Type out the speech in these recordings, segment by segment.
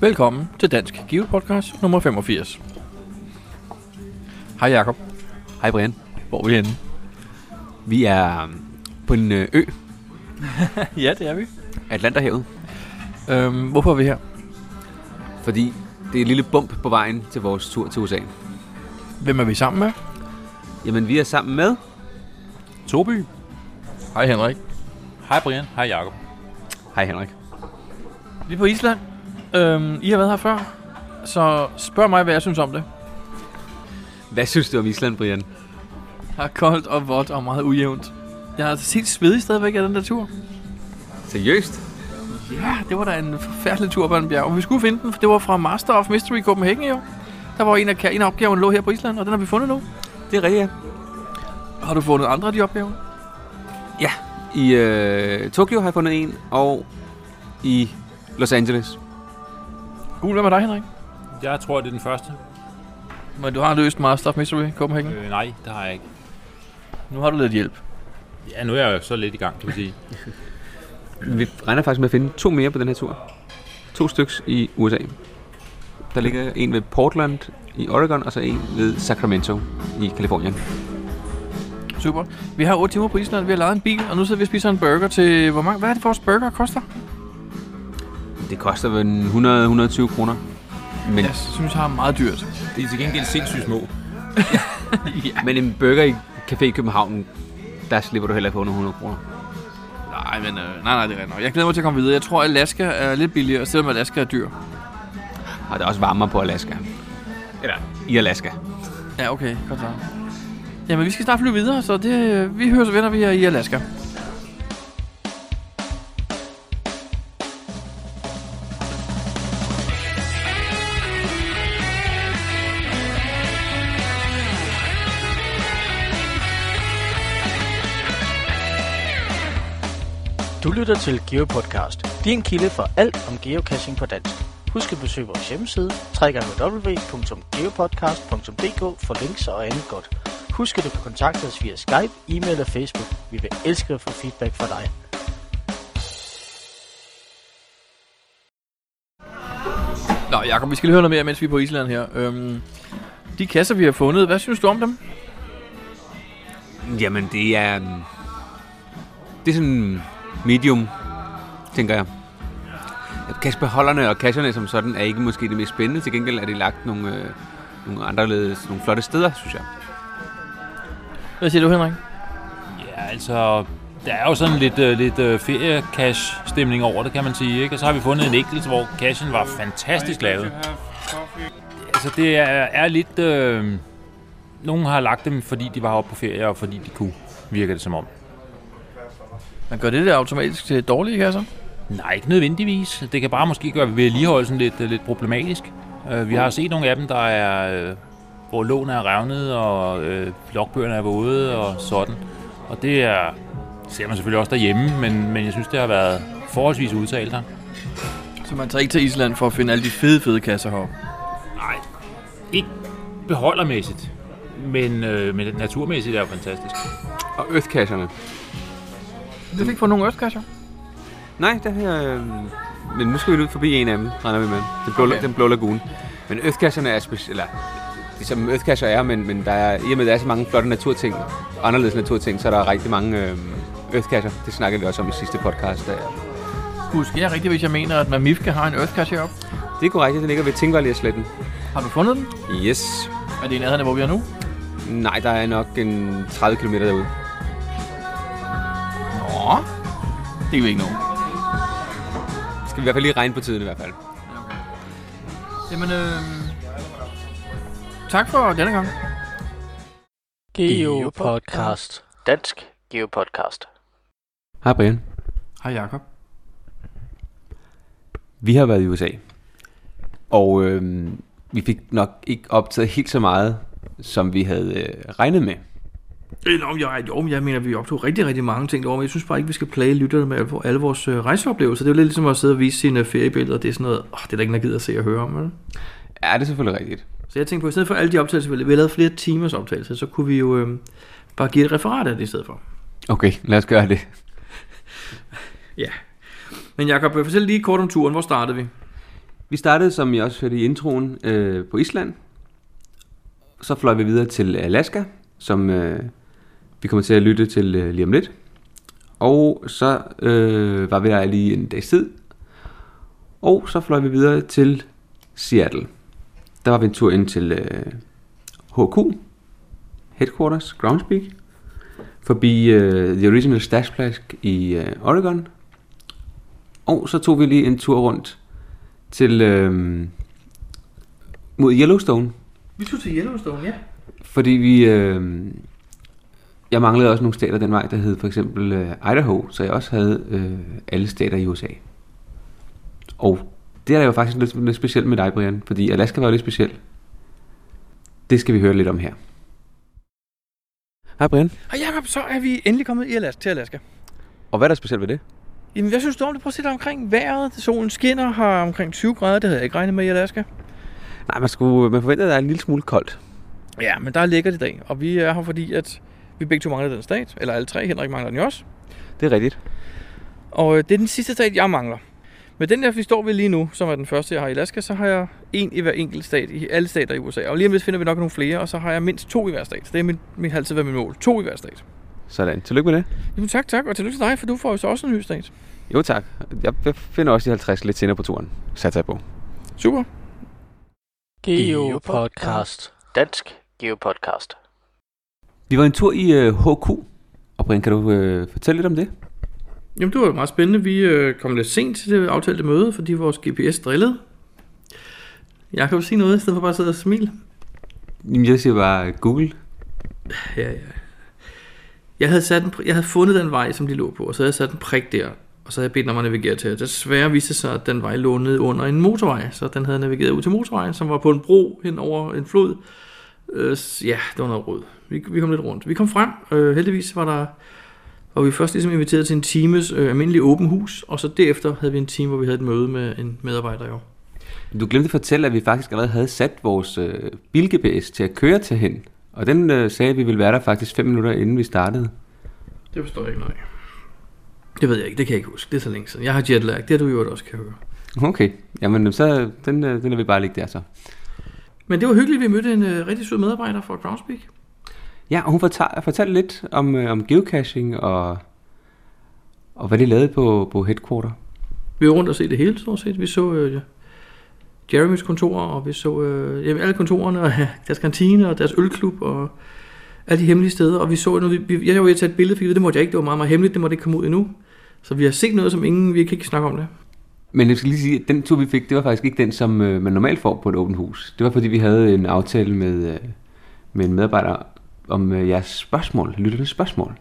Velkommen til Dansk Geopodcast nummer 85. Hej Jakob. Hej Brian. Hvor er vi henne? Vi er um, på en ø, ø, ja, det er vi. Atlanterhavet, Øhm, hvorfor er vi her? fordi det er et lille bump på vejen til vores tur til USA. Hvem er vi sammen med? Jamen, vi er sammen med... Toby. Hej Henrik. Hej Brian, hej Jacob. Hej Henrik. Vi er på Island. Øhm, I har været her før, så spørg mig, hvad jeg synes om det. Hvad synes du om Island, Brian? Det er koldt og vådt og meget ujævnt. Jeg altså helt svedig stadigvæk af den der tur. Seriøst? Ja, det var da en forfærdelig tur på en bjerg. Og vi skulle finde den, for det var fra Master of Mystery Copenhagen jo. Der var en af, en af opgaverne lå her på Island, og den har vi fundet nu. Det er rigtigt, ja. Har du fundet andre af de opgaver? Ja, i øh, Tokyo har jeg fundet en, og i Los Angeles. Gul, hvad med dig, Henrik? Jeg tror, det er den første. Men du har løst Master of Mystery Copenhagen. Øh, nej, det har jeg ikke. Nu har du lidt hjælp. Ja, nu er jeg jo så lidt i gang, kan man sige. Vi regner faktisk med at finde to mere på den her tur. To styks i USA. Der ligger en ved Portland i Oregon, og så en ved Sacramento i Kalifornien. Super. Vi har 8 timer på Island, vi har lejet en bil, og nu sidder vi og spiser en burger til... Hvor mange, hvad er det, vores burger koster? Det koster vel 100-120 kroner. Men, Jeg synes, jeg er meget dyrt. Det er til gengæld sindssygt små. ja. men en burger i Café i København, der slipper du heller ikke for under 100 kroner. Nej, men øh, nej, nej, det er nok. Jeg glæder mig til at komme videre. Jeg tror, Alaska er lidt billigere, selvom Alaska er dyr. Og det er også varmere på Alaska. Eller i Alaska. Ja, okay. Godt så. Jamen, vi skal snart flyve videre, så det, vi hører så venner, vi er i Alaska. Lytter til GeoPodcast, din kilde for alt om geocaching på dansk. Husk at besøge vores hjemmeside, www.geopodcast.dk for links og andet godt. Husk at du kan kontakte os via Skype, e-mail og Facebook. Vi vil elske at få feedback fra dig. Nå, Jacob, vi skal lige høre noget mere, mens vi er på Island her. Øhm, de kasser, vi har fundet, hvad synes du om dem? Jamen, det er... um, Det er sådan medium, tænker jeg. Kassebeholderne og kasserne som sådan er ikke måske det mest spændende. Til gengæld er de lagt nogle, øh, nogle anderledes, nogle flotte steder, synes jeg. Hvad siger du, Henrik? Ja, altså... Der er jo sådan lidt, uh, lidt uh, feriecash-stemning over det, kan man sige. Ikke? Og så har vi fundet en enkelt, hvor cashen var fantastisk lavet. Altså, det er, er lidt... Uh, nogen har lagt dem, fordi de var oppe på ferie, og fordi de kunne, virker det som om. Man gør det der automatisk til dårlige kasser? Nej, ikke nødvendigvis. Det kan bare måske gøre vedligeholdelsen lidt, øh, lidt problematisk. Uh, vi har set nogle af dem, der er, uh, hvor lån er revnet, og uh, logbøgerne er våde og sådan. Og det er, ser man selvfølgelig også derhjemme, men, men jeg synes, det har været forholdsvis udtalt her. Så man tager ikke til Island for at finde alle de fede, fede kasser heroppe? Nej, ikke beholdermæssigt, men, øh, men naturmæssigt er det fantastisk. Og østkasserne. Du fik fået nogle østkasser? Nej, det her... Øh, men nu skal vi ud forbi en af dem, regner vi med. Den blå, Okay. den blå lagune. Men østkasserne er specielt... Eller, ligesom østkasser er, men, men der er, i og med, at der er så mange flotte naturting, anderledes naturting, så er der rigtig mange øh, østkasser. Det snakkede vi også om i sidste podcast. Der. Husk jeg rigtigt, hvis jeg mener, at Mamifka har en østkasse heroppe? Det er korrekt, den ligger ved Tingvejlersletten. Har du fundet den? Yes. Er det i nærheden af, hvor vi er nu? Nej, der er nok en 30 km derude. Nå, det kan vi ikke nå. Skal vi i hvert fald lige regne på tiden i hvert fald. Jamen, øh... Tak for denne gang. GeoPodcast. Dansk GeoPodcast. Hej Brian. Hej Jakob. Vi har været i USA. Og øh, vi fik nok ikke optaget helt så meget, som vi havde øh, regnet med. Øh, Nå, jeg, jo, jeg mener, vi optog rigtig, rigtig mange ting derovre, men jeg synes bare ikke, vi skal plage lytterne med alle, alle vores øh, rejseoplevelser. Det er jo lidt ligesom at sidde og vise sine feriebilleder. Det er sådan noget, åh, det er der ikke, der gider at se og høre om. Vel? Ja, det er selvfølgelig rigtigt. Så jeg tænkte på, at i stedet for alle de optagelser, vi har lavet flere timers optagelser, så kunne vi jo øh, bare give et referat af det i stedet for. Okay, lad os gøre det. Ja. Men Jacob, fortæl lige kort om turen. Hvor startede vi? Vi startede, som I også hørte i introen, øh, på Island. Så fløj vi videre til Alaska, som øh, vi kommer til at lytte til øh, lige om lidt. Og så øh, var vi der lige en dags tid. Og så fløj vi videre til Seattle. Der var vi en tur ind til øh, HQ, Headquarters, Groundspeak, forbi øh, The Original Stash Plask i øh, Oregon. Og så tog vi lige en tur rundt til øh, mod Yellowstone, Vi tog til Yellowstone, ja. fordi vi øh, jeg manglede også nogle stater den vej, der hed for eksempel øh, Idaho, så jeg også havde øh, alle stater i USA. Og det er jo faktisk lidt, lidt specielt med dig, Brian, fordi Alaska var jo lidt speciel. Det skal vi høre lidt om her. Hej Brian. Og Jacob, så er vi endelig kommet i Alaska, til Alaska. Og hvad er der specielt ved det? Jamen, hvad synes du om det? Prøv at se dig omkring vejret. Solen skinner, har omkring 20 grader. Det havde jeg ikke regnet med i Alaska. Nej, man, skulle, man forventede, at der er en lille smule koldt. Ja, men der er lækkert i dag. Og vi er her, fordi at vi begge to mangler den stat. Eller alle tre. Henrik mangler den jo også. Det er rigtigt. Og øh, det er den sidste stat, jeg mangler. Med den der, vi står ved lige nu, som er den første, jeg har i Alaska, så har jeg en i hver enkelt stat, i alle stater i USA. Og lige om lidt finder vi nok nogle flere, og så har jeg mindst to i hver stat. Det er min, min altid været mit mål. To i hver stat. Sådan. Tillykke med det. Jamen tak, tak, og tillykke til dig, for du får jo så også en ny stat. Jo tak. Jeg finder også de 50 lidt senere på turen. Satser jeg på. Super. Geopodcast. Dansk Geopodcast. Vi var en tur i øh, HQ. Og Brian, kan du øh, fortælle lidt om det? Jamen, det var jo meget spændende. Vi øh, kom lidt sent til det aftalte møde, fordi vores GPS drillede. Jeg kan jo sige noget, i stedet for bare at sidde og smile. Jamen, jeg siger bare Google. Ja, ja. Jeg havde, sat en, jeg havde fundet den vej, som de lå på, og så havde jeg sat en prik der, og så havde jeg bedt om at navigere til. Desværre viste det sig, at den vej lå nede under en motorvej, så den havde navigeret ud til motorvejen, som var på en bro hen over en flod. Øh, ja, det var noget råd. Vi, vi kom lidt rundt. Vi kom frem. Øh, heldigvis var der var vi først ligesom inviteret til en times øh, almindelig åben hus, og så derefter havde vi en time, hvor vi havde et møde med en medarbejder jo. Du glemte at fortælle, at vi faktisk allerede havde sat vores øh, bil-GPS til at køre til hen. Og den øh, sagde, at vi ville være der faktisk 5 minutter inden vi startede. Det forstår jeg ikke noget af. Det ved jeg ikke, det kan jeg ikke huske. Det er så længe siden. Jeg har jetlag, det har du jo også kan høre. Okay, jamen så den, øh, den er vi bare ligge der så. Men det var hyggeligt, at vi mødte en øh, rigtig sød medarbejder fra Groundspeak. Ja, og hun fortalte, fortalte lidt om, øh, om geocaching og, og hvad de lavede på, på headquarter. Vi var rundt og se det hele, stort set. Vi så øh, Jeremys kontor, og vi så øh, jamen, alle kontorerne, og deres kantine, og deres ølklub, og alle de hemmelige steder. Og vi så noget, vi, jeg var ved at tage et billede, fordi det måtte jeg ikke, det var meget, meget hemmeligt, det måtte ikke komme ud endnu. Så vi har set noget, som ingen, vi kan ikke snakke om det. Men jeg skal lige sige, at den tur vi fik, det var faktisk ikke den, som øh, man normalt får på et åbent hus. Det var fordi, vi havde en aftale med, øh, med en medarbejder om øh, jeres spørgsmål, lytternes spørgsmål.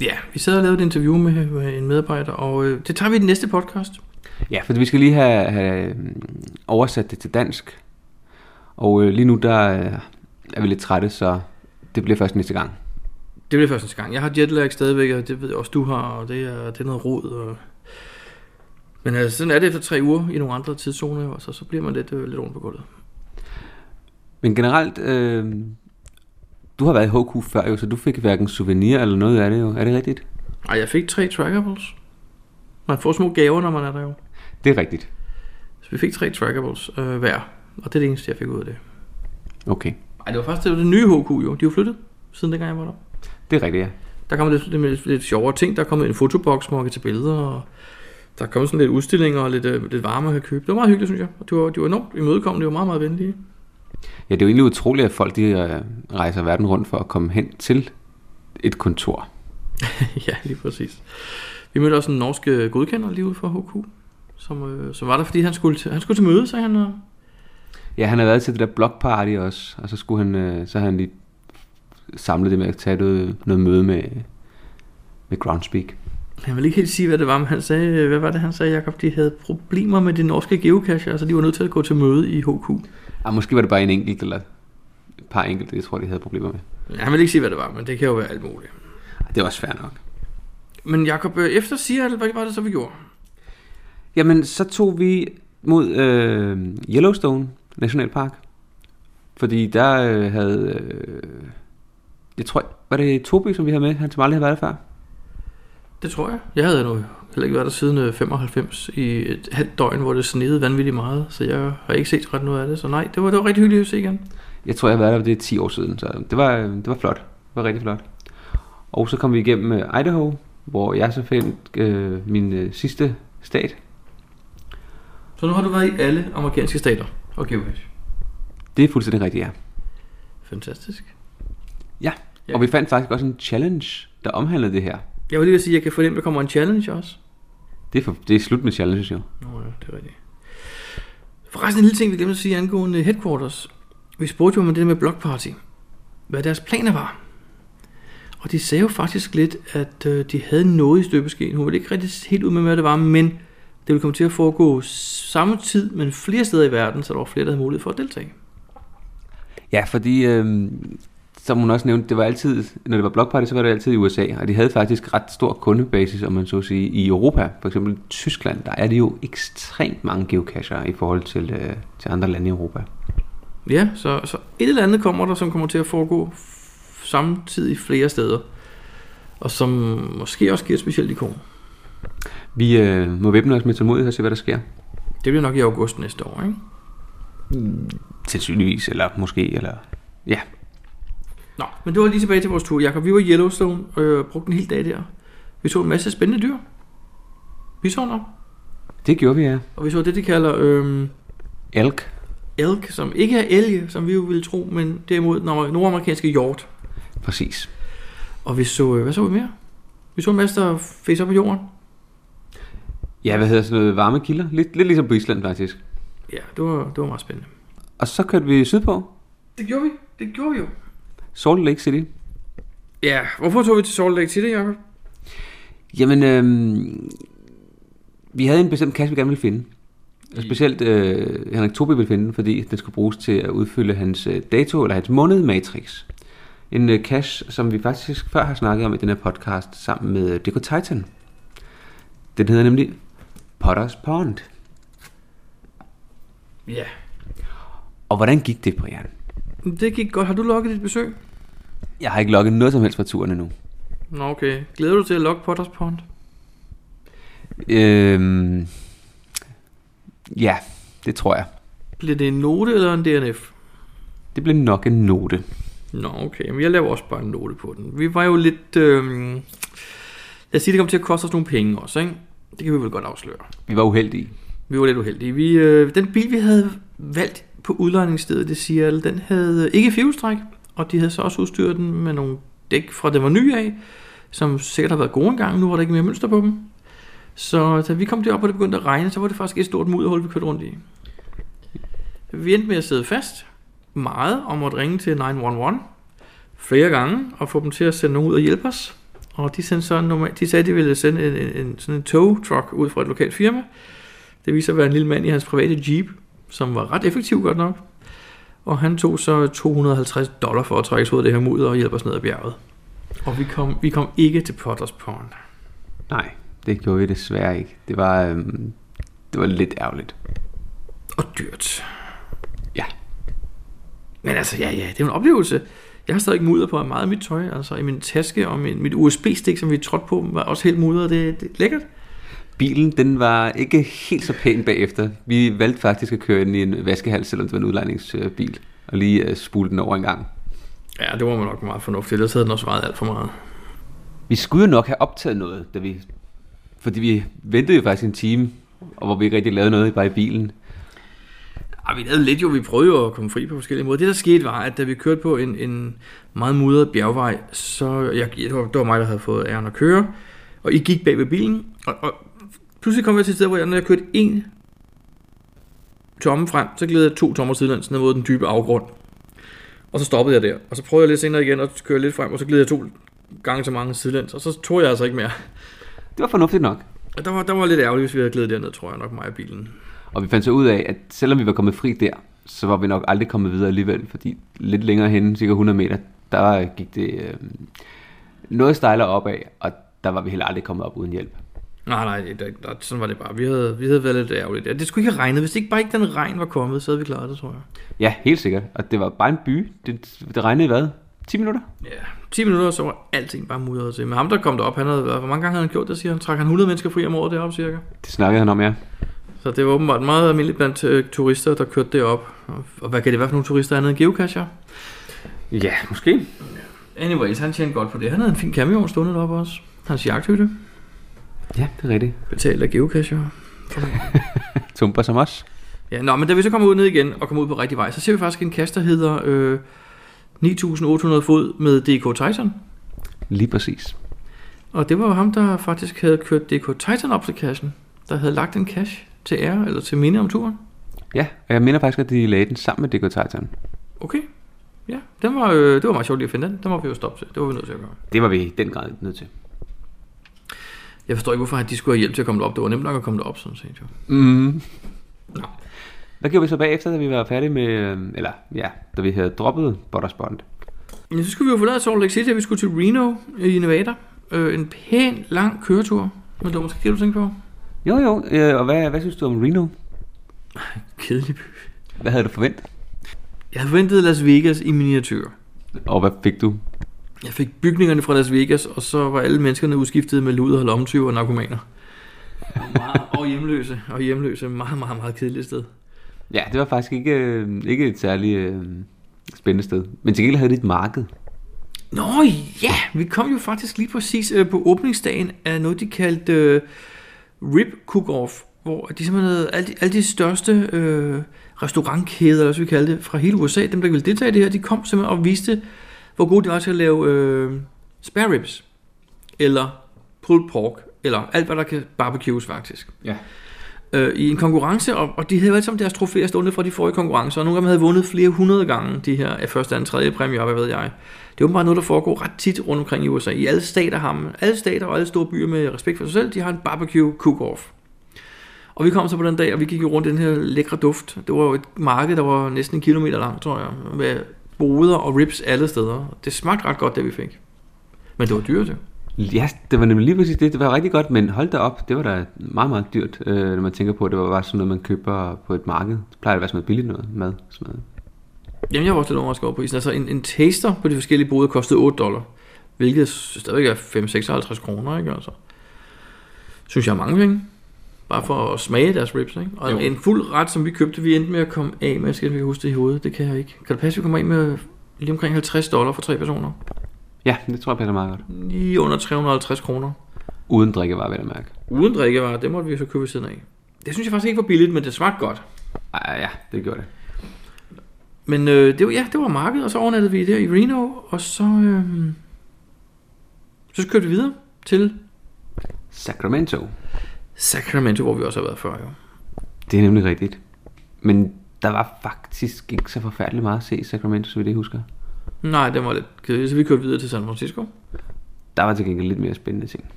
Ja, vi sad og lavede et interview med, med en medarbejder, og øh, det tager vi i den næste podcast. Ja, for vi skal lige have, have mm, oversat det til dansk. Og øh, lige nu der øh, er vi lidt trætte, så det bliver først næste gang. Det bliver først en gang. Jeg har jetlag stadigvæk, og det ved jeg også, du har, og det er, det er noget rod. Og... Men altså, sådan er det efter tre uger i nogle andre tidszoner, og så, så bliver man lidt, øh, lidt rundt på gulvet. Men generelt, øh, du har været i HQ før jo, så du fik hverken souvenir eller noget af det jo. Er det rigtigt? Ej, jeg fik tre trackables. Man får små gaver, når man er der jo. Det er rigtigt. Så vi fik tre trackables øh, hver, og det er det eneste, jeg fik ud af det. Okay, Ej, det var faktisk det, var det nye HQ jo. De er jo flyttet, siden dengang jeg var der. det er rigtigt, ja. Der kommer lidt, lidt, lidt, lidt sjovere ting. Der er kommet en fotoboks, hvor man kan tage billeder, og der er kommet sådan lidt udstillinger og lidt, øh, lidt varme, kan købe. Det var meget hyggeligt, synes jeg. Og de var, de var enormt imødekommende, de var meget, meget venlige. Ja, det er jo egentlig utroligt, at folk de, øh, rejser verden rundt for at komme hen til et kontor. ja, lige præcis. Vi mødte også en norsk øh, godkender lige ude fra HQ, som, øh, som var der, fordi han skulle til, han skulle til møde, sagde han. Og... Ja, han har været til det der blockparty også, og så skulle han, øh, så har han lige samlet det med at tage noget, noget møde med, med Groundspeak. Jeg vil ikke helt sige, hvad det var, men han sagde, øh, hvad var det, han sagde, Jacob? De havde problemer med de norske geocacher, så de var nødt til at gå til møde i HQ. Ah, måske var det bare en enkelt, eller et par enkelte, jeg tror, de havde problemer med. Han vil ikke sige, hvad det var, men det kan jo være alt muligt. Ah, Det er også fair nok. Men Jacob, øh, efter Seattle, hvad var det så, vi gjorde? Jamen, så tog vi mod øh, Yellowstone Nationalpark. Fordi der øh, havde... Øh, jeg tror, var det Toby, som vi havde med? Han som aldrig havde været der før. Det tror jeg. Jeg havde nu heller ikke været der siden øh, 95 i et halvt døgn, hvor det sneede vanvittigt meget, så jeg har ikke set ret noget af det. Så nej, det var, det var rigtig hyggeligt at se igen. Jeg tror, jeg har været der, det er 10 år siden, så det var, det var flot. Det var rigtig flot. Og så kom vi igennem øh, Idaho, hvor jeg så fandt øh, min øh, sidste stat. Så nu har du været i alle amerikanske stater og geocache. Det er fuldstændig rigtigt, ja. Fantastisk. Ja, Ja. og vi fandt faktisk også en challenge, der omhandlede det her. Jeg vil lige sige, at jeg kan fornemme, at der kommer en challenge også. Det er, for, det er slut med challenges jo. Nå ja, det er rigtigt. Forresten en lille ting, vi glemte at sige angående headquarters. Vi spurgte jo om det der med Block Party. Hvad deres planer var. Og de sagde jo faktisk lidt, at øh, de havde noget i støbeskeen. Hun ville ikke rigtig helt ud med, hvad det var, men det ville komme til at foregå samme tid, men flere steder i verden, så der var flere, der havde mulighed for at deltage. Ja, fordi, øh, som hun også nævnte, det var altid, når det var Block Party, så var det altid i USA, og de havde faktisk ret stor kundebasis, om man så sige, i Europa. For eksempel Tyskland, der er det jo ekstremt mange geocacher i forhold til, øh, til andre lande i Europa. Ja, så, så et eller andet kommer der, som kommer til at foregå samtidig flere steder. Og som måske også giver et specielt ikon. Vi øh, må væbne os med tålmodighed og se, hvad der sker. Det bliver nok i august næste år, ikke? Sandsynligvis, eller måske, eller... Ja, Nå, men det var lige tilbage til vores tur, Jakob. Vi var i Yellowstone og øh, brugte en hel dag der. Vi så en masse spændende dyr. Bisoner. det gjorde vi, ja. Og vi så det, de kalder øh, Elk. elk, som ikke er elge, som vi jo ville tro, men derimod den amer- nordamerikanske hjort. Præcis. Og vi så, øh, hvad så vi mere? Vi så en masse, der fæs op på jorden. Ja, hvad hedder sådan noget varme kilder? Lidt, lidt ligesom på Island, faktisk. Ja, det var, det var meget spændende. Og så kørte vi sydpå. Det gjorde vi. Det gjorde vi jo. Salt Lake City. Ja, hvorfor tog vi til Salt Lake City, Jacob? Jamen, øhm, vi havde en bestemt kasse, vi gerne ville finde. Og specielt øh, Henrik Tobi ville finde fordi den skulle bruges til at udfylde hans øh, dato, eller hans måned matrix. En øh, cache, som vi faktisk før har snakket om i den her podcast, sammen med øh, Deco Titan. Den hedder nemlig Potter's Pond. Ja. Og hvordan gik det, Brian? Det gik godt. Har du logget dit besøg? Jeg har ikke logget noget som helst fra turen endnu. Nå, okay. Glæder du til at logge Potters Pond? Øhm, ja, det tror jeg. Bliver det en note eller en DNF? Det bliver nok en note. Nå, okay. Men jeg laver også bare en note på den. Vi var jo lidt... Øh... Lad os sige, det kom til at koste os nogle penge også, ikke? Det kan vi vel godt afsløre. Vi var uheldige. Vi var lidt uheldige. Vi, øh, den bil, vi havde valgt på udlejningsstedet i Seattle, den havde ikke firehjulstræk, og de havde så også udstyret den med nogle dæk fra det var ny af, som sikkert har været gode engang, nu var der ikke mere mønster på dem. Så da vi kom derop, og det begyndte at regne, så var det faktisk et stort mudderhul, vi kørte rundt i. Vi endte med at sidde fast meget og måtte ringe til 911 flere gange og få dem til at sende nogen ud og hjælpe os. Og de, sendte så normalt, de sagde, at de ville sende en, en, en, sådan en tow truck ud fra et lokalt firma. Det viser at være en lille mand i hans private jeep, som var ret effektiv godt nok. Og han tog så 250 dollar for at trække os ud af det her mudder og hjælpe os ned ad bjerget. Og vi kom, vi kom ikke til Potters Pond. Nej, det gjorde vi desværre ikke. Det var, øhm, det var lidt ærgerligt. Og dyrt. Ja. Men altså, ja, ja, det er en oplevelse. Jeg har stadig mudder på meget af mit tøj, altså i min taske og min, mit USB-stik, som vi trådte på, var også helt mudret. Det, det er lækkert. Bilen, den var ikke helt så pæn bagefter. Vi valgte faktisk at køre ind i en vaskehal, selvom det var en udlejningsbil, og lige uh, spule den over en gang. Ja, det var nok meget fornuftigt, ellers havde den også vejet alt for meget. Vi skulle jo nok have optaget noget, da vi, fordi vi ventede jo faktisk en time, og hvor vi ikke rigtig lavede noget bare i bilen. Ja, vi lavede lidt jo, vi prøvede jo at komme fri på forskellige måder. Det der skete var, at da vi kørte på en, en meget mudret bjergvej, så jeg, det, var, det var mig, der havde fået æren at køre, og I gik bag ved bilen, og, og pludselig kom jeg til et sted, hvor jeg, når jeg kørte en tomme frem, så gled jeg to tommer sidelæns ned mod den dybe afgrund. Og så stoppede jeg der, og så prøvede jeg lidt senere igen at køre lidt frem, og så gled jeg to gange så mange sidelæns, og så tog jeg altså ikke mere. Det var fornuftigt nok. Og der var, der var lidt ærgerligt, hvis vi havde glædet derned, tror jeg nok mig og bilen. Og vi fandt så ud af, at selvom vi var kommet fri der, så var vi nok aldrig kommet videre alligevel, fordi lidt længere hen, cirka 100 meter, der gik det øh, noget stejlere opad, og der var vi heller aldrig kommet op uden hjælp. Nej, nej, det, det, det, sådan var det bare. Vi havde, vi havde været lidt ærgerligt. Ja, det skulle ikke have regnet. Hvis ikke bare ikke den regn var kommet, så havde vi klaret det, tror jeg. Ja, helt sikkert. Og det var bare en by. Det, det regnede i hvad? 10 minutter? Ja, 10 minutter, så var alting bare mudret til. Men ham, der kom derop, han havde været, hvor mange gange havde han gjort det, siger han? Trak han 100 mennesker fri om året deroppe, cirka? Det snakkede han om, ja. Så det var åbenbart meget almindeligt blandt øh, turister, der kørte det op. Og, og hvad kan det være for nogle turister andet end geocacher? Ja, måske. Anyways, han tjente godt på det. Han havde en fin cameo stående deroppe også. Hans jagthytte, Ja, det er rigtigt. betalt af geocacher. Tumper som os. Ja, nå, men da vi så kommer ud ned igen og kommer ud på rigtig vej, så ser vi faktisk en cache, der hedder øh, 9800 fod med DK Titan. Lige præcis. Og det var jo ham, der faktisk havde kørt DK Titan op til cachen, der havde lagt en cache til ære eller til minde om turen. Ja, og jeg mener faktisk, at de lagde den sammen med DK Titan. Okay. Ja, den var, øh, det var meget sjovt lige at finde den. Den må vi jo stoppe til. Det var vi nødt til at gøre. Det var vi i den grad nødt til. Jeg forstår ikke, hvorfor de skulle have hjælp til at komme derop. Det var nemt nok at komme derop, sådan set. Jo. Mm. Nå. Hvad gjorde vi så bagefter, da vi var færdige med, øh, eller ja, da vi havde droppet Butterspond? Ja, så skulle vi jo forlade Salt Lake City, vi skulle til Reno i Nevada. Øh, en pæn, lang køretur. Men det var måske det, du tænkte på? Jo, jo, øh, og hvad, hvad synes du om Reno? Kedelig by. Hvad havde du forventet? Jeg havde forventet Las Vegas i miniatyr. Og hvad fik du? Jeg fik bygningerne fra Las Vegas, og så var alle menneskerne udskiftet med luder, lommetyve og narkomaner. Og, meget, og hjemløse, og hjemløse. Meget, meget, meget kedeligt sted. Ja, det var faktisk ikke, øh, ikke et særligt øh, spændende sted. Men til gengæld havde det et marked. Nå ja, vi kom jo faktisk lige præcis øh, på åbningsdagen af noget, de kaldte øh, Rib Cook-Off, hvor de simpelthen havde alle de, alle de største øh, restaurantkæder, eller hvad vi kalde det, fra hele USA, dem der ville deltage i det her, de kom simpelthen og viste, hvor gode de var til at lave øh, spare ribs, eller pulled pork, eller alt hvad der kan barbecues faktisk. Ja. Øh, I en konkurrence, og, og de havde alle sammen deres trofæer stående fra de forrige konkurrencer, og nogle af dem havde vundet flere hundrede gange, de her første, anden, tredje præmier, hvad ved jeg. Det er bare noget, der foregår ret tit rundt omkring i USA. I alle stater har man, alle stater og alle store byer med respekt for sig selv, de har en barbecue cook-off. Og vi kom så på den dag, og vi gik jo rundt i den her lækre duft. Det var jo et marked, der var næsten en kilometer langt, tror jeg, med boder og ribs alle steder. Det smagte ret godt, det vi fik. Men det var dyrt, jo. Ja, det var nemlig lige præcis det. Det var rigtig godt, men hold da op, det var da meget, meget dyrt, øh, når man tænker på, at det var bare sådan noget, man køber på et marked. Det plejer at være sådan noget billigt noget, mad. Sådan noget. Jamen, jeg var også lidt overrasket over prisen. Altså, en, en taster på de forskellige boder kostede 8 dollar. Hvilket stadigvæk er 5-56 kroner, ikke? Altså. Synes jeg er mange penge. Bare for at smage deres ribs, ikke? Og Jo. en fuld ret, som vi købte, vi endte med at komme af med, skal vi huske det i hovedet, det kan jeg ikke. Kan det passe, at vi kommer af med lige omkring 50 dollar for tre personer? Ja, det tror jeg passer meget godt. Lige under 350 kroner. Uden drikkevarer, vil jeg mærke. Uden drikkevarer, det måtte vi så købe ved siden af. Det synes jeg faktisk ikke var billigt, men det smagte godt. Ej, ja, det gjorde det. Men øh, det var, ja, det var markedet, og så overnattede vi der i Reno, og så, øh, så kørte vi videre til Sacramento. Sacramento, hvor vi også har været før, jo. Det er nemlig rigtigt. Men der var faktisk ikke så forfærdeligt meget at se i Sacramento, så vidt jeg husker. Nej, det var lidt kedeligt, så vi kørte videre til San Francisco. Der var til gengæld lidt mere spændende ting.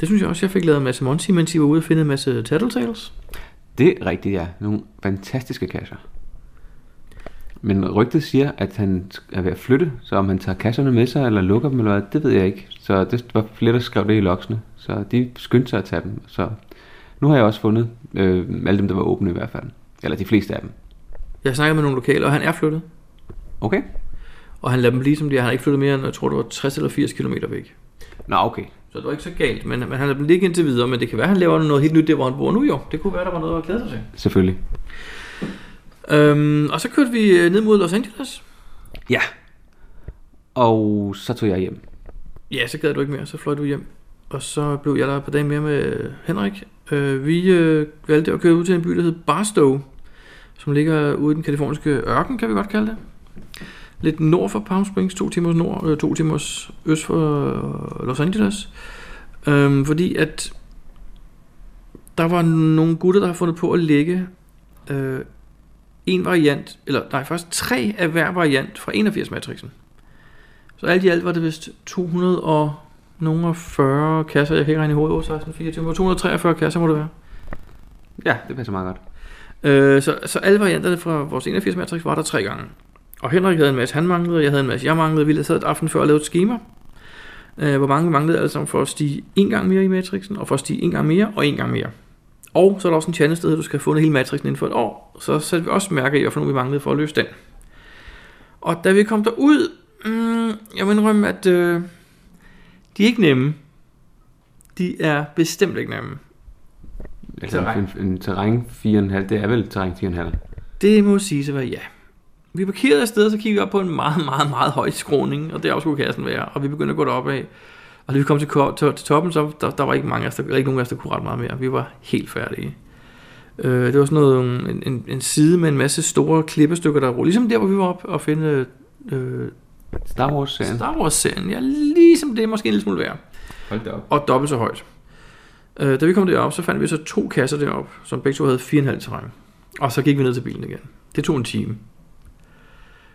Det synes jeg også, jeg fik lavet en masse Monty, mens I var ude og finde en masse Tattletales. Det er rigtigt, ja. Nogle fantastiske kasser. Men rygtet siger, at han er ved at flytte, så om han tager kasserne med sig, eller lukker dem, eller hvad, det ved jeg ikke. Så det var flere, der skrev det i loksene. Så de skyndte sig at tage dem. Så nu har jeg også fundet øh, alle dem, der var åbne i hvert fald. Eller de fleste af dem. Jeg snakkede med nogle lokale, og han er flyttet. Okay? Og han lader dem blive, som de er. Han har ikke flyttet mere end, jeg tror, det var 60 eller 80 km væk. Nå, okay. Så det var ikke så galt, men, men han lader dem ligge indtil videre. Men det kan være, han laver noget helt nyt der, hvor han bor nu jo. Det kunne være, der var noget at glæde sig til. Selvfølgelig. Øhm, og så kørte vi øh, ned mod Los Angeles. Ja. Og så tog jeg hjem. Ja, så gad du ikke mere, så fløj du hjem. Og så blev jeg der et par dage mere med Henrik. Øh, vi øh, valgte at køre ud til en by, der hedder Barstow, som ligger ude i den kaliforniske ørken, kan vi godt kalde det. Lidt nord for Palm Springs, to timers nord, øh, to timers øst for øh, Los Angeles. Øh, fordi at der var nogle gutter, der har fundet på at lægge øh, en variant, eller nej, faktisk tre af hver variant fra 81-matrixen. Så alt i alt var det vist 200 og nogle af 40 kasser, jeg kan ikke regne i hovedet, 8, 16, 24, men 243 kasser må det være. Ja, det passer meget godt. Øh, så, så alle varianterne fra vores 81 matrix var der tre gange. Og Henrik havde en masse, han manglede, jeg havde en masse, jeg manglede. Vi sad et aften før og lavede et schema, øh, hvor mange manglede alle sammen for at stige en gang mere i matrixen, og for at stige en gang mere, og en gang mere. Og så er der også en challenge, hedder, at du skal have fundet hele matrixen inden for et år. Så satte vi også mærke i, hvorfor nu vi manglede for at løse den. Og da vi kom derud, Mm, jeg må indrømme, at øh, de er ikke nemme. De er bestemt ikke nemme. Altså Terræn. en, en terræn 4,5, det er vel terræn 4,5. Det må sige at være ja. Vi parkerede afsted, så kiggede vi op på en meget, meget, meget høj skråning, og der skulle kassen være, og vi begyndte at gå derop af. Og da vi kom til, til, til toppen, så der, der var ikke mange af os, der, ikke nogen af os, der kunne ret meget mere. Vi var helt færdige. Øh, det var sådan noget, en, en, en side med en masse store klippestykker, der rullede. Ligesom der, hvor vi var op og finde øh, Star Wars-serien. Star Wars-serien. Ja, ligesom det, måske en lille smule værre. Hold da op. Og dobbelt så højt. Øh, da vi kom derop, så fandt vi så to kasser derop, som begge to havde 4,5 terræn. Og så gik vi ned til bilen igen. Det tog en time.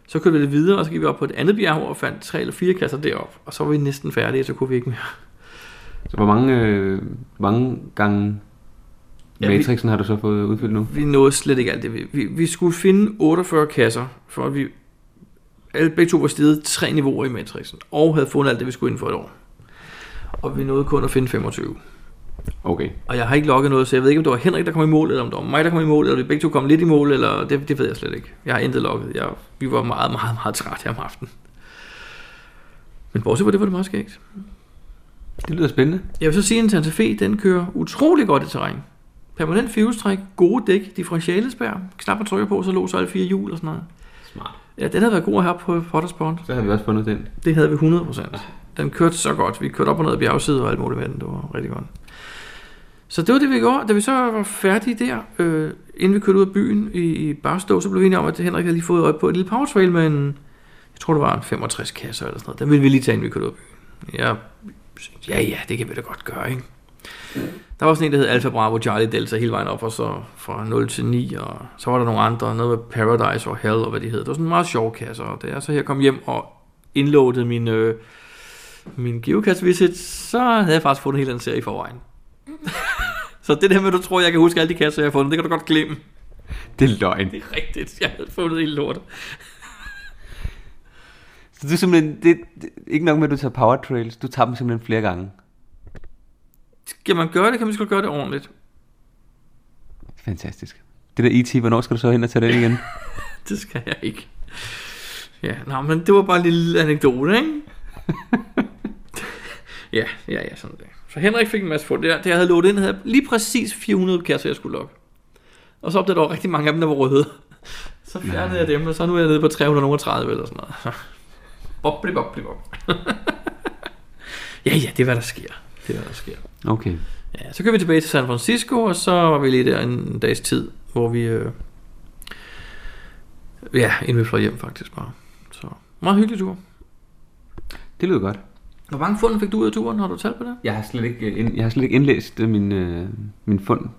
Så kørte vi lidt videre, og så gik vi op på et andet bjerg og fandt tre eller fire kasser derop. Og så var vi næsten færdige, og så kunne vi ikke mere. Så hvor mange, øh, mange gange Ja, vi- Matrixen har du så fået udfyldt nu? Vi nåede slet ikke alt det. Vi, vi, vi skulle finde 48 kasser, for at vi alle begge to var steget tre niveauer i Matrixen, og havde fundet alt det, vi skulle inden for et år. Og vi nåede kun at finde 25. Okay. Og jeg har ikke logget noget, så jeg ved ikke, om det var Henrik, der kom i mål, eller om det var mig, der kom i mål, eller vi begge to kom lidt i mål, eller det, det ved jeg slet ikke. Jeg har intet logget. Jeg, vi var meget, meget, meget trætte her om aftenen. Men bortset fra det, var det meget skægt. Det lyder spændende. Jeg vil så sige, at en Santa Fe, den kører utrolig godt i terræn. Permanent fjulstræk, gode dæk, differentialespær, knap at trykke på, så låser alle fire hjul og sådan noget. Smart. Ja, den havde været god her på Potters Pond. Så har vi også fundet den. Det havde vi 100%. Den kørte så godt. Vi kørte op og ned ad bjergside og alt muligt med den. Det var rigtig godt. Så det var det, vi gjorde. Da vi så var færdige der, øh, inden vi kørte ud af byen i, i Barstow, så blev vi enige om, at Henrik havde lige fået øje på et lille powertrail med en, jeg tror det var en 65 kasser eller sådan noget. Den ville vi lige tage, inden vi kørte ud af byen. Jeg ja ja, det kan vi da godt gøre, ikke? Der var sådan en, der hed Alpha Bravo Charlie Delta hele vejen op, og så fra 0 til 9, og så var der nogle andre, noget med Paradise og Hell, og hvad de hed. Det var sådan en meget sjov kasser, og da jeg så her kom hjem og indloadede min, øh, min geocache visit, så havde jeg faktisk fundet hele den serie i forvejen. så det der med, at du tror, jeg kan huske alle de kasser, jeg har fundet, det kan du godt glemme. Det er løgn. Det er rigtigt, jeg havde fundet hele lortet. Så du er simpelthen, det, det, ikke nok med, at du tager power trails, du tager dem simpelthen flere gange. Skal man gøre det, kan man skal gøre det ordentligt. Fantastisk. Det der E.T., hvornår skal du så hen og tage den igen? Det skal jeg ikke. Ja, nå, men det var bare en lille anekdote, ikke? ja, ja, ja, sådan det. Så Henrik fik en masse få. Det, det jeg havde lovet ind, havde jeg lige præcis 400 kasser, jeg skulle logge. Og så opdagede der var rigtig mange af dem, der var røde. Så fjernede jeg dem, og så nu er jeg nede på 330 eller sådan noget. Bobli, bobli, bob. ja, ja, det er hvad der sker. Det er hvad der sker. Okay. Ja, så kører vi tilbage til San Francisco, og så var vi lige der en dags tid, hvor vi... Øh, ja, inden vi fløj hjem faktisk bare. Så meget hyggelig tur. Det lyder godt. Hvor mange fund fik du ud af turen? Har du talt på det? Jeg har slet ikke, øh, jeg har slet ikke indlæst øh, min, øh, min fund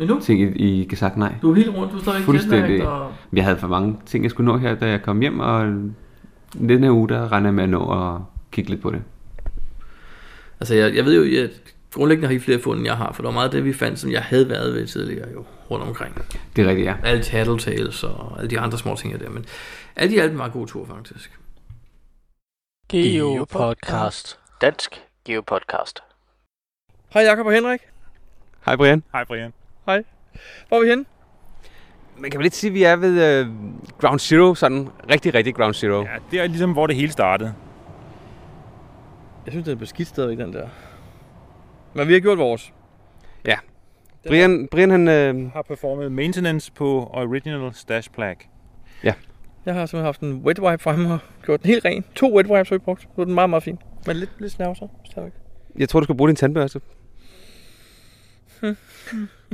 Endnu? ting i, i gesagt nej. Du er helt rundt, du står ikke Fuldstændig. og... Jeg havde for mange ting, jeg skulle nå her, da jeg kom hjem, og den her uge, der regner jeg med at nå at kigge lidt på det. Altså, jeg, jeg ved jo, at grundlæggende har I flere fund, end jeg har, for der var meget af det, vi fandt, som jeg havde været ved tidligere jo, rundt omkring. Det er rigtigt, ja. Alle Tattletales og alle de andre små ting her der, men alt i alt en meget god tur faktisk. Geopodcast. Dansk Geopodcast. Hej Jakob og Henrik. Hej Brian. Hej Brian. Hvor er vi henne? Man kan vel lidt sige, at vi er ved øh, Ground Zero, sådan rigtig, rigtig Ground Zero. Ja, det er ligesom, hvor det hele startede. Jeg synes, det er beskidt stadigvæk, den der. Men vi har gjort vores. Brian, Brian han, øh, har performet maintenance på Original Stash Plug. Jeg har simpelthen haft en wet wipe fremme og gjort den helt ren. To wet wipes har vi brugt. Nu er den meget, meget fin. Men lidt, lidt snavser stadigvæk. jeg tror, du skal bruge din tandbørste.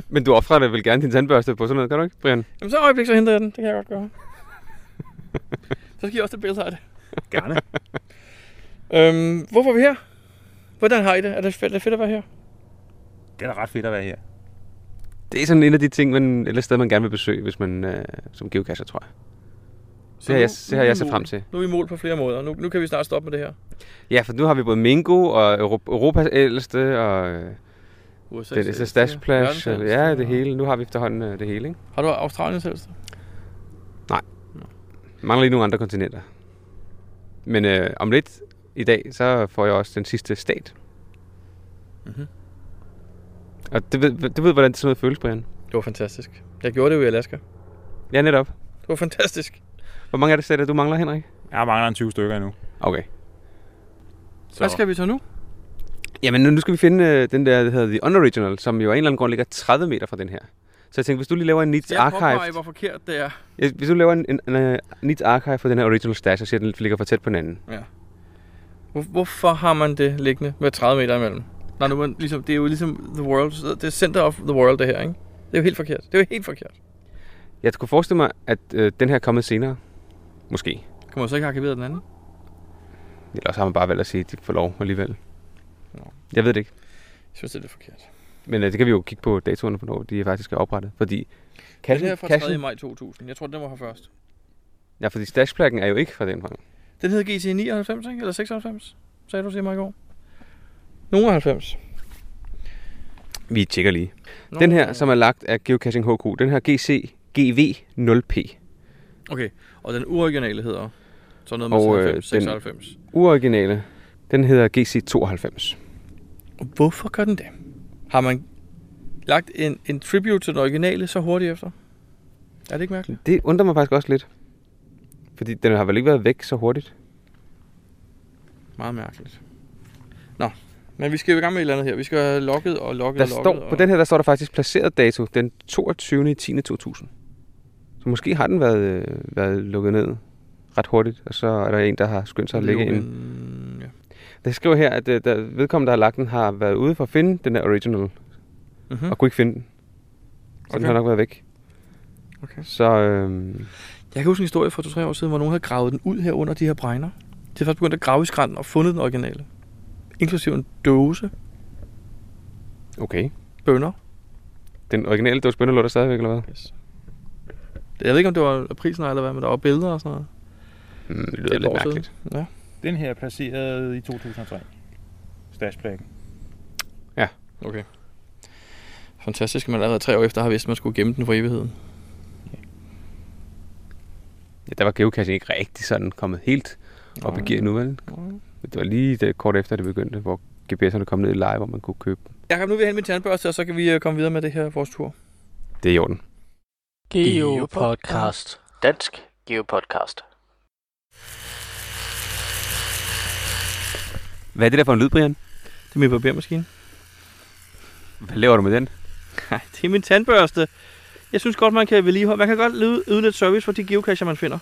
Men du offrer vel gerne din tandbørste på sådan noget, kan du ikke, Brian? Jamen så øjeblik, så henter jeg den. Det kan jeg godt gøre. så skal I også det billede af det. Gerne. Øhm, hvorfor er vi her? Hvordan har I det? Er det fedt, er det fedt at være her? Det er da ret fedt at være her. Det er sådan en af de ting, man, eller sted, man gerne vil besøge, hvis man øh, som geocacher, tror jeg. Det har jeg, det har jeg set frem til. Nu er vi mål på flere måder. Nu, nu kan vi snart stoppe med det her. Ja, for nu har vi både Mingo og Euro- Europas ældste, og øh, USA det, det er Stash Splash, og, ja, det hele. Nu har vi efterhånden øh, det hele, ikke? Har du Australiens ældste? Mangler lige nogle andre kontinenter. Men øh, om lidt i dag, så får jeg også den sidste stat. Mhm. Og det ved, du ved, hvordan det sådan noget føles, Brian? Det var fantastisk. Jeg gjorde det jo i Alaska. Ja, netop. Det var fantastisk. Hvor mange er det stater, du mangler, Henrik? Jeg mangler en 20 stykker endnu. Okay. Så. Hvad skal vi så nu? Jamen, nu skal vi finde øh, den der, der hedder The Unoriginal, som jo af en eller anden grund ligger 30 meter fra den her. Så jeg tænkte, hvis du lige laver en Needs Jeg Archive... påpeger, hvor forkert det er. Ja, hvis du laver en, en, en, en Needs Archive for den her Original Stash, så siger den ligger for tæt på hinanden. Ja. Hvor, hvorfor har man det liggende med 30 meter imellem? Når nu man, ligesom, det er jo ligesom the world, det er center of the world det her, ikke? Det er jo helt forkert. Det er jo helt forkert. Jeg kunne forestille mig, at øh, den her er kommet senere. Måske. Kan man så ikke have arkiveret den anden? Eller også har man bare valgt at sige, at de får lov alligevel. Nå. Jeg ved det ikke. Jeg synes, det er lidt forkert. Men øh, det kan vi jo kigge på datoerne, hvornår de faktisk er oprettet. Fordi Den her er fra 3. maj 2000. Jeg tror, den var her først. Ja, fordi stashplakken er jo ikke fra den fra. Den hedder GT 99, ikke? Eller 96, sagde du til mig i går. Nogen 90. Vi tjekker lige. Den her, som er lagt af Geocaching HQ, den her GC GV0P. Okay, og den uoriginale hedder så noget med Og, og, øh, 96, den- 96. Uoriginale, den hedder GC92. Og hvorfor gør den det? Har man lagt en, en tribute til den originale så hurtigt efter? Er det ikke mærkeligt? Det undrer mig faktisk også lidt. Fordi den har vel ikke været væk så hurtigt. Meget mærkeligt. Nå, men vi skal jo i gang med et eller andet her. Vi skal have logget og logget Der og logget. står, og... på den her der står der faktisk placeret dato den 22. i 10. 2000. Så måske har den været, øh, været lukket ned ret hurtigt, og så er der en, der har skyndt sig at lægge ind. en... Ja. Det skriver her, at øh, der, vedkommende, der har lagt den, har været ude for at finde den der original, Mm-hmm. og kunne ikke finde den. Så okay. den har nok været væk. Okay. Så øhm, Jeg kan huske en historie fra 2-3 år siden, hvor nogen havde gravet den ud her under de her bregner. De havde først begyndt at grave i skrænten og fundet den originale. Inklusive en dåse okay. bønner. Den originale dåse bønner lå der stadigvæk, eller hvad? Yes. Jeg ved ikke, om det var prisen eller hvad, men der var billeder og sådan noget. Mm, det er lyder lidt år siden. mærkeligt. Ja. Den her er placeret i 2003. Stashplakken. Okay. Fantastisk, at man allerede tre år efter har vidst, at man skulle gemme den for evigheden. Ja, der var geocaching ikke rigtig sådan kommet helt op i gear nu, vel? Det var lige det, kort efter det begyndte, hvor GPS'erne kom ned i leje, hvor man kunne købe dem. Jeg kan nu vil jeg hente min tandbørste, og så kan vi øh, komme videre med det her vores tur. Det er i orden. Geo Podcast. Dansk Geo Podcast. Hvad er det der for en lyd, Brian? Det er min barbermaskine. Hvad laver du med den? Nej, det er min tandbørste. Jeg synes godt, man kan vedligeholde. Man kan godt yde, yde lidt service for de geocacher, man finder.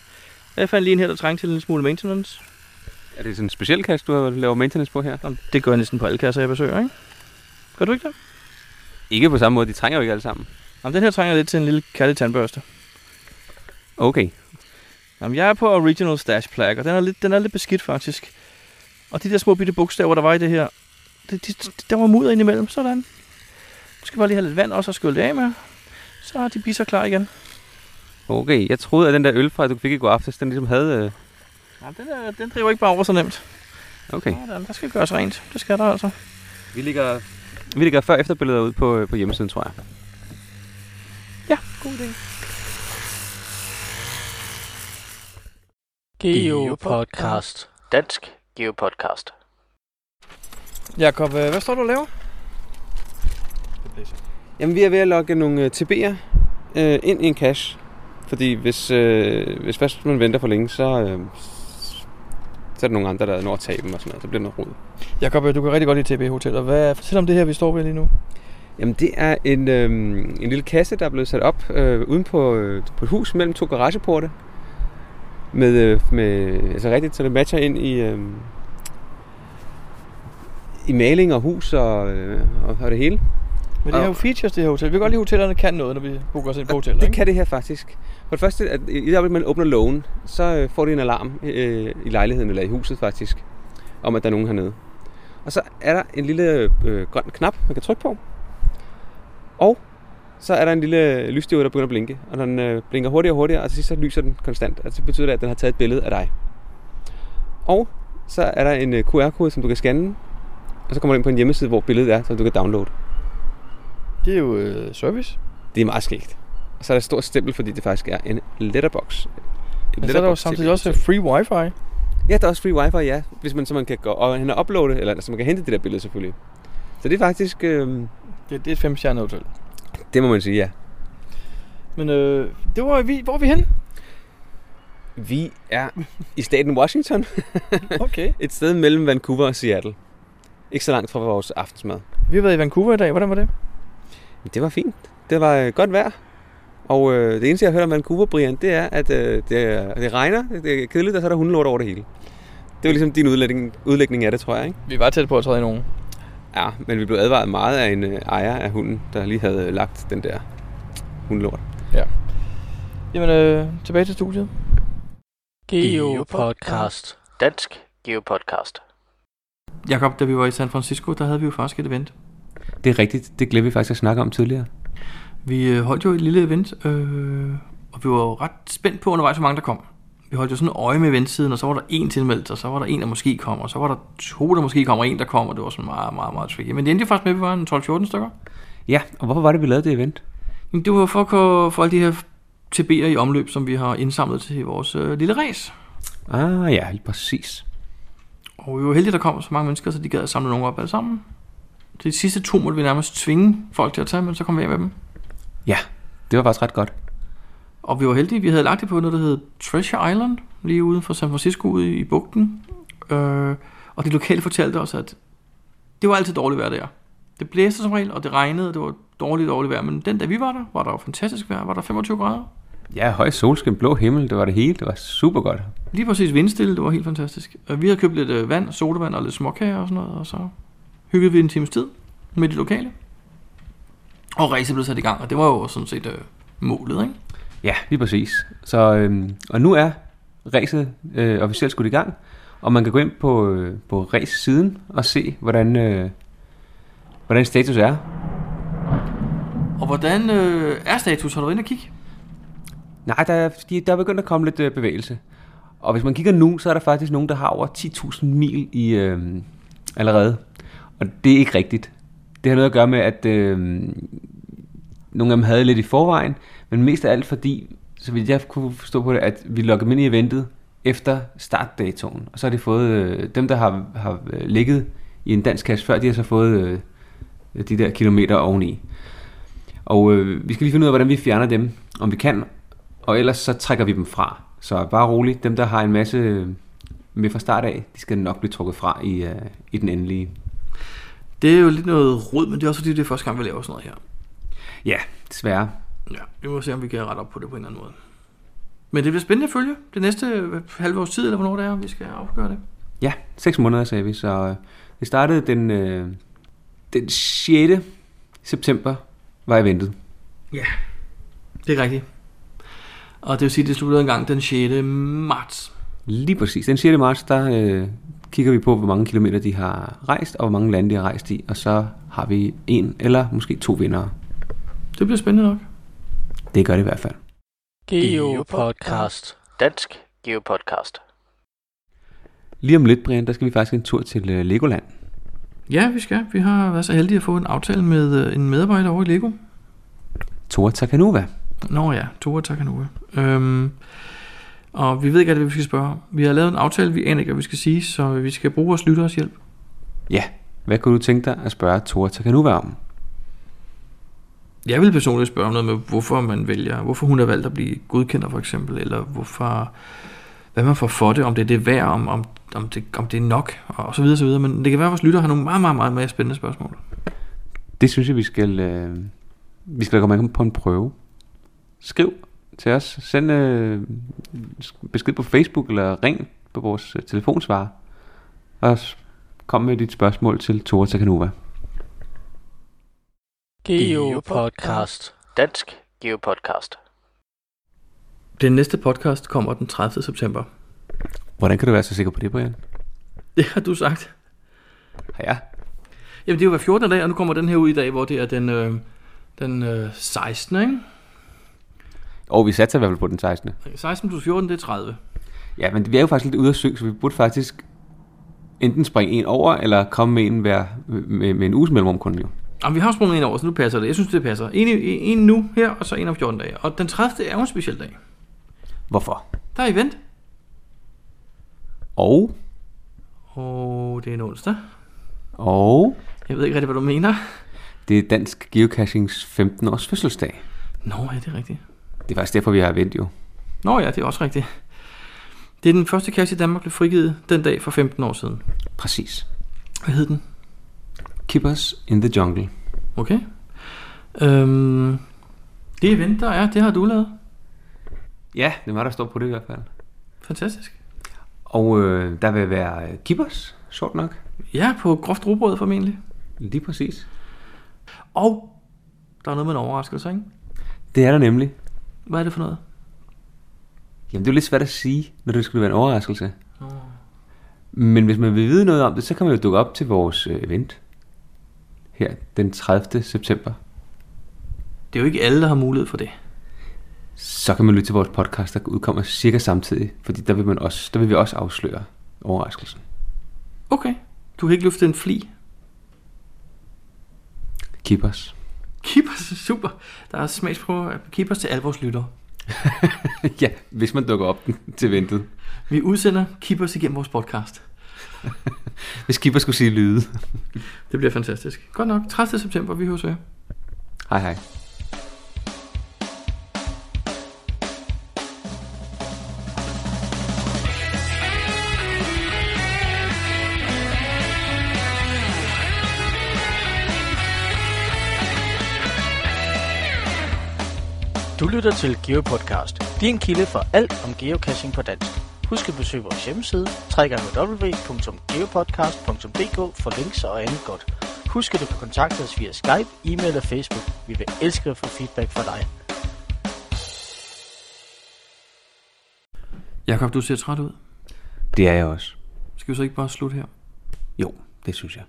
Jeg fandt lige en her, der trængte til en lille smule maintenance. Er det sådan en speciel cache, du har lavet maintenance på her? Jamen, det gør jeg næsten på alle kasser, jeg besøger, ikke? Gør du ikke det? Ikke på samme måde, de trænger jo ikke alle sammen. Jamen, den her trænger lidt til en lille kærlig tandbørste. Okay. Jamen, jeg er på Original Stash Plug, og den er lidt, den er lidt beskidt faktisk. Og de der små bitte bogstaver, der var i det her, det, det, der var mudder indimellem, sådan. Nu skal bare lige have lidt vand også og skylle det af med. Så er de bisser klar igen. Okay, jeg troede, at den der øl fra, du fik i går aftes, den ligesom havde... Jamen, den, er, den driver ikke bare over så nemt. Okay. Ja, der, der skal gøres rent. Det skal der altså. Vi ligger, vi ligger før efter billeder ud på, på hjemmesiden, tror jeg. Ja, god idé. Geo Podcast. Dansk Geo Podcast. Jakob, øh, hvad står du og laver? Jamen, vi er ved at logge nogle øh, TB'er øh, ind i en cache. Fordi hvis, øh, hvis først man venter for længe, så, øh, så er der nogle andre, der når at tage dem og sådan noget. Så bliver det noget rod. Jakob, øh, du kan rigtig godt lide TB Hoteller. Hvad, fortæl om det her, vi står ved lige nu. Jamen, det er en, øh, en lille kasse, der er blevet sat op øh, uden på, øh, på et hus mellem to garageporte. Med, øh, med, altså rigtigt, så det matcher ind i, øh, i maling og hus og, øh, og, og det hele. Men det er jo features, det her hotel. Vi kan godt lide, at hotellerne kan noget, når vi booker os ind på hoteller. Det ikke? kan det her faktisk. For det første, at i det man åbner lågen, så øh, får de en alarm øh, i lejligheden, eller i huset faktisk, om at der er nogen hernede. Og så er der en lille øh, grøn knap, man kan trykke på. Og så er der en lille lysstyrke, der begynder at blinke. Og den øh, blinker hurtigere og hurtigere, og til sidst så lyser den konstant. Og så betyder det, at den har taget et billede af dig. Og så er der en øh, QR-kode, som du kan scanne. Og så kommer du ind på en hjemmeside, hvor billedet er, som du kan downloade. Det er jo øh, service. Det er meget skægt. Og så er der et stort stempel, fordi det faktisk er en letterbox. En Men så er der jo samtidig også free wifi. Ja, der er også free wifi, ja. Hvis man, så man kan gå og hen og uploade, eller så man kan hente det der billede selvfølgelig. Så det er faktisk, øh, Det, det er et femstjernet hotel. det må man sige, ja. Men øh, det var vi, hvor er vi henne? Vi er i staten Washington. Okay. Et sted mellem Vancouver og Seattle. Ikke så langt fra vores aftensmad. Vi har været i Vancouver i dag. Hvordan var det? Det var fint. Det var øh, godt vejr. Og øh, det eneste, jeg har hørt om Vancouver, Brian, det er, at øh, det, det regner, det er kedeligt, og så er der hundelort over det hele. Det var ligesom din udlægning, udlægning af det, tror jeg, ikke? Vi var tæt på at træde i nogen. Ja, men vi blev advaret meget af en øh, ejer af hunden, der lige havde lagt den der hundelort. Jamen, øh, tilbage til studiet. Geopodcast. Dansk Geopodcast. Jakob, da vi var i San Francisco, der havde vi jo faktisk et event. Det er rigtigt. Det glemte vi faktisk at snakke om tidligere. Vi øh, holdt jo et lille event, øh, og vi var jo ret spændt på undervejs, hvor mange der kom. Vi holdt jo sådan øje med eventsiden, og så var der en tilmeldt, og så var der en, der måske kom, og så var der to, der måske kom, og en, der kom, og det var sådan meget, meget, meget tricky. Men det endte jo faktisk med, at vi var en 12-14 stykker. Ja, og hvorfor var det, vi lavede det event? Jamen, det var for at få alle de her TB'er i omløb, som vi har indsamlet til vores øh, lille race. Ah ja, lige præcis. Og vi var heldige, at der kom så mange mennesker, så de gad at samle nogen op alle sammen. De sidste to måtte vi nærmest tvinge folk til at tage, men så kom vi af med dem. Ja, det var faktisk ret godt. Og vi var heldige, vi havde lagt det på noget, der hed Treasure Island, lige uden for San Francisco, ude i bugten. Øh, og de lokale fortalte os, at det var altid dårligt vejr der. Det blæste som regel, og det regnede, og det var dårligt, dårligt vejr. Men den dag vi var der, var der jo fantastisk vejr. Var der 25 grader. Ja, høj solskin, blå himmel, det var det hele. Det var super godt. Lige præcis vindstille, det var helt fantastisk. Og vi havde købt lidt øh, vand, sodavand og lidt småkager og sådan noget, og så hyggede vi en times tid med de lokale. Og racet blev sat i gang, og det var jo sådan set øh, målet, ikke? Ja, lige præcis. Så, øhm, og nu er racet øh, officielt skudt i gang, og man kan gå ind på, øh, på race-siden og se, hvordan, øh, hvordan status er. Og hvordan øh, er status? Har du været inde og kigge? Nej, der, er- de, der er begyndt at komme lidt øh, bevægelse. Og hvis man kigger nu, så er der faktisk nogen, der har over 10.000 mil i øh, allerede. Og det er ikke rigtigt. Det har noget at gøre med, at øh, nogle af dem havde lidt i forvejen, men mest af alt fordi, så vidt jeg kunne forstå på det, at vi logger dem ind i eventet efter startdatoen. Og så har de fået, øh, dem der har, har øh, ligget i en dansk kasse før, de har så fået øh, de der kilometer oveni. Og øh, vi skal lige finde ud af, hvordan vi fjerner dem, om vi kan, og ellers så trækker vi dem fra. Så bare roligt, dem der har en masse øh, med fra start af, de skal nok blive trukket fra i, øh, i den endelige. Det er jo lidt noget rod, men det er også fordi, det er første gang, vi laver sådan noget her. Ja, desværre. Ja, vi må se, om vi kan rette op på det på en eller anden måde. Men det bliver spændende at følge det næste øh, halve års tid, eller hvornår det er, vi skal afgøre det. Ja, 6 måneder sagde vi, så øh, det startede den, øh, den 6. september var eventet. Ja, det er rigtigt. Og det vil sige, at det slutter en gang den 6. marts. Lige præcis. Den 6. marts, der øh, kigger vi på, hvor mange kilometer de har rejst, og hvor mange lande de har rejst i, og så har vi en eller måske to vindere. Det bliver spændende nok. Det gør det i hvert fald. Geopodcast. Dansk Geopodcast. Lige om lidt, Brian, der skal vi faktisk en tur til øh, Legoland. Ja, vi skal. Vi har været så heldige at få en aftale med øh, en medarbejder over i Lego. Tor Takanova. Nå ja, Tore Takanova. Øhm, og vi ved ikke, hvad vi skal spørge om. Vi har lavet en aftale, vi aner ikke, hvad vi skal sige, så vi skal bruge vores lytteres hjælp. Ja, hvad kunne du tænke dig at spørge Tor Takanova om? Jeg vil personligt spørge om noget med, hvorfor man vælger, hvorfor hun har valgt at blive godkender for eksempel, eller hvorfor, hvad man får for det, om det er det værd, om, om, om, det, om det er nok, og så videre, så videre. Men det kan være, at vores lytter har nogle meget, meget, meget mere spændende spørgsmål. Det synes jeg, vi skal, øh, vi skal komme på en prøve. Skriv til os. Send øh, besked på Facebook, eller ring på vores øh, telefonsvarer. Og kom med dit spørgsmål til Tor Takanova. Geopodcast. Dansk Geopodcast. Den næste podcast kommer den 30. september. Hvordan kan du være så sikker på det, Brian? Det har du sagt. Har jeg? Jamen, det er jo hver 14. dag, og nu kommer den her ud i dag, hvor det er den, øh, den øh, 16. Ikke? Og vi satser i hvert fald på den 16. 16 plus 14, det er 30. Ja, men vi er jo faktisk lidt ude at søge, så vi burde faktisk enten springe en over, eller komme med en, hver, med, med en uges mellemrum kun jo. Og vi har sprunget en over, så nu passer det. Jeg synes, det passer. En, en nu her, og så en om 14 dage. Og den 30. er jo en speciel dag. Hvorfor? Der er event. Og, Og det er en onsdag. og Jeg ved ikke rigtig, hvad du mener. det er Dansk Geocachings 15 års fødselsdag. Nå, ja, det er rigtigt. Det er faktisk derfor, vi har event jo. Nå ja, det er også rigtigt. Det er den første cache i Danmark, blev frigivet den dag for 15 år siden. Præcis. Hvad hed den? Keepers in the Jungle. Okay. Øhm, det event, der er, det har du lavet. Ja, det var der står på det i hvert fald. Fantastisk. Og øh, der vil være øh, Keepers, sjovt nok. Ja, på groft rugbrød formentlig. Lige præcis. Og der er noget med en overraskelse, ikke? Det er der nemlig. Hvad er det for noget? Jamen, det er jo lidt svært at sige, når det skulle være en overraskelse. Men hvis man vil vide noget om det, så kan man jo dukke op til vores øh, event. Her den 30. september. Det er jo ikke alle, der har mulighed for det. Så kan man lytte til vores podcast, der udkommer cirka samtidig. Fordi der vil, man også, der vil vi også afsløre overraskelsen. Okay. Du kan ikke løfte en fli. Keepers. Keepers, super. Der er smagsprøver af Keepers til alle vores lyttere. ja, hvis man dukker op til eventet. Vi udsender Keepers igennem vores podcast. Hvis Keepers skulle sige lyde. Det bliver fantastisk. Godt nok. 30. september, vi høres ved. Hej hej. Lytter til GeoPodcast, din kilde for alt om geocaching på dansk. Husk at besøge vores hjemmeside, www.geopodcast.dk for links og andet godt. Husk at du kan kontakte os via Skype, e-mail og Facebook. Vi vil elske at få feedback fra dig. Jakob, du ser træt ud. Det er jeg også. Skal vi så ikke bare slutte her? Jo, det synes jeg.